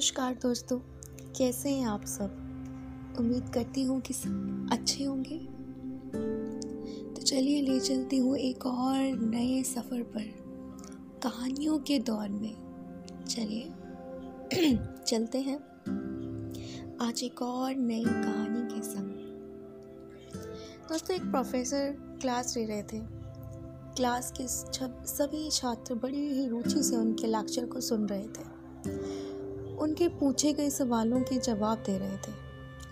नमस्कार दोस्तों, कैसे हैं आप सब? उम्मीद करती हूँ कि सब अच्छे होंगे। तो चलिए ले चलती हूँ एक और नए सफ़र पर। कहानियों के दौर में। चलिए, चलते हैं। आज एक और नई कहानी के संग। दोस्तों, एक प्रोफेसर क्लास ले रहे थे। क्लास के सभी छात्र बड़ी ही रुचि से उनके लेक्चर को सुन रहे थे। उनके पूछे गए सवालों के जवाब दे रहे थे।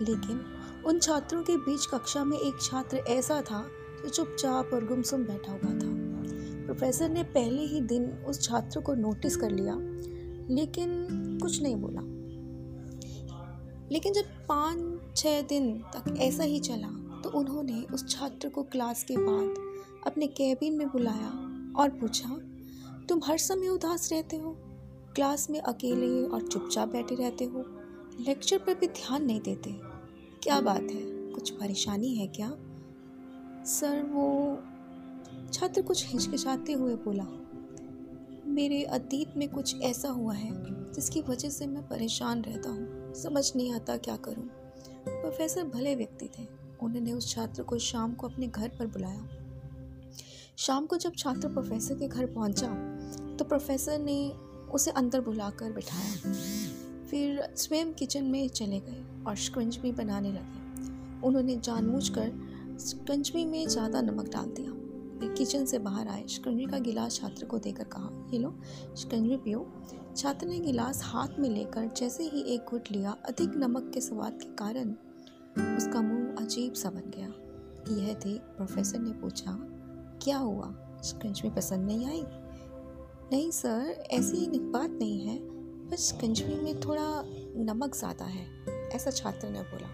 लेकिन उन छात्रों के बीच कक्षा में एक छात्र ऐसा था जो चुपचाप और गुमसुम बैठा हुआ था। प्रोफेसर ने पहले ही दिन उस छात्र को नोटिस कर लिया, लेकिन कुछ नहीं बोला। लेकिन जब पाँच छः दिन तक ऐसा ही चला तो उन्होंने उस छात्र को क्लास के बाद अपने कैबिन में बुलाया और पूछा, तुम हर समय उदास रहते हो? क्लास में अकेले और चुपचाप बैठे रहते हो? लेक्चर पर भी ध्यान नहीं देते? क्या बात है? कुछ परेशानी है क्या? सर, वो छात्र कुछ हिचकिचाते हुए बोला, मेरे अतीत में कुछ ऐसा हुआ है जिसकी वजह से मैं परेशान रहता हूँ। समझ नहीं आता क्या करूँ? प्रोफेसर भले व्यक्ति थे, उन्होंने उस छात्र को शाम को अपने घर पर बुलाया। शाम को जब छात्र प्रोफेसर के घर पहुँचा तो प्रोफेसर ने उसे अंदर बुलाकर बिठाया। फिर स्वयं किचन में चले गए और शिकंजवी बनाने लगे। उन्होंने जानबूझकर शिकंजवी में ज़्यादा नमक डाल दिया। फिर किचन से बाहर आए। शिकंजवी का गिलास छात्र को देकर कहा, ये लो शिकंजवी पियो। छात्र ने गिलास हाथ में लेकर जैसे ही एक घुट लिया, अधिक नमक के स्वाद के कारण उसका मुँह अजीब सा बन गया। यह देख प्रोफेसर ने पूछा, क्या हुआ? शिकंजवी पसंद नहीं आई? नहीं सर, ऐसी बात नहीं है। बस कंजवी में थोड़ा नमक ज़्यादा है, ऐसा छात्र ने बोला।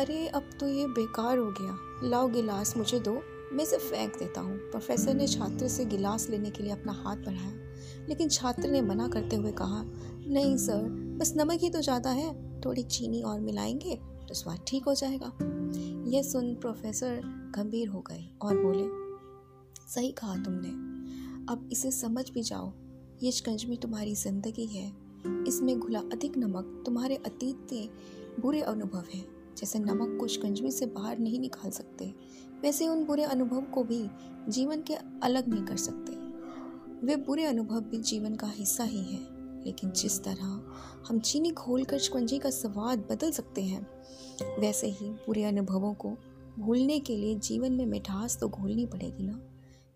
अरे, अब तो ये बेकार हो गया। लाओ गिलास मुझे दो, मैं इसे फेंक देता हूँ। प्रोफेसर ने छात्र से गिलास लेने के लिए अपना हाथ बढ़ाया, लेकिन छात्र ने मना करते हुए कहा, नहीं सर, बस नमक ही तो ज़्यादा है, थोड़ी चीनी और मिलाएँगे तो स्वाद ठीक हो जाएगा। यह सुन प्रोफेसर गंभीर हो गए और बोले, सही कहा तुमने। अब इसे समझ भी जाओ। ये शिकंजवी तुम्हारी ज़िंदगी है। इसमें घुला अधिक नमक तुम्हारे अतीत के बुरे अनुभव हैं। जैसे नमक को शिकंजवी से बाहर नहीं निकाल सकते, वैसे उन बुरे अनुभव को भी जीवन के अलग नहीं कर सकते। वे बुरे अनुभव भी जीवन का हिस्सा ही हैं। लेकिन जिस तरह हम चीनी घोल कर शिकंजी का स्वाद बदल सकते हैं, वैसे ही बुरे अनुभवों को भूलने के लिए जीवन में मिठास तो घोलनी पड़ेगी ना?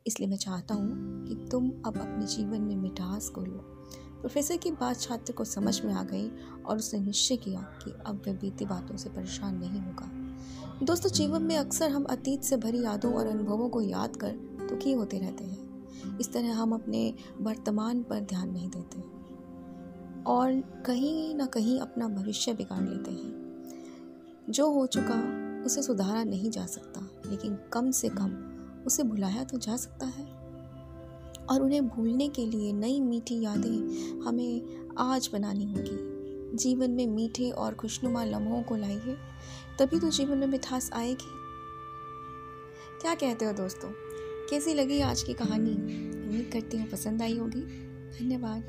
इसलिए मैं चाहता हूँ कि तुम अब अपने जीवन में मिठास को लो। प्रोफेसर की बात छात्र को समझ में आ गई और उसने निश्चय किया कि अब वह बीती बातों से परेशान नहीं होगा। दोस्तों, जीवन में अक्सर हम अतीत से भरी यादों और अनुभवों को याद कर दुखी होते रहते हैं। इस तरह हम अपने वर्तमान पर ध्यान नहीं देते और कहीं ना कहीं अपना भविष्य बिगाड़ लेते हैं। जो हो चुका, उसे सुधारा नहीं जा सकता, लेकिन कम से कम उसे भुलाया तो जा सकता है। और उन्हें भूलने के लिए नई मीठी यादें हमें आज बनानी होगी। जीवन में मीठे और खुशनुमा लम्हों को लाइए, तभी तो जीवन में मिठास आएगी। क्या कहते हो दोस्तों? कैसी लगी आज की कहानी? उम्मीद करती हूँ पसंद आई होगी। धन्यवाद।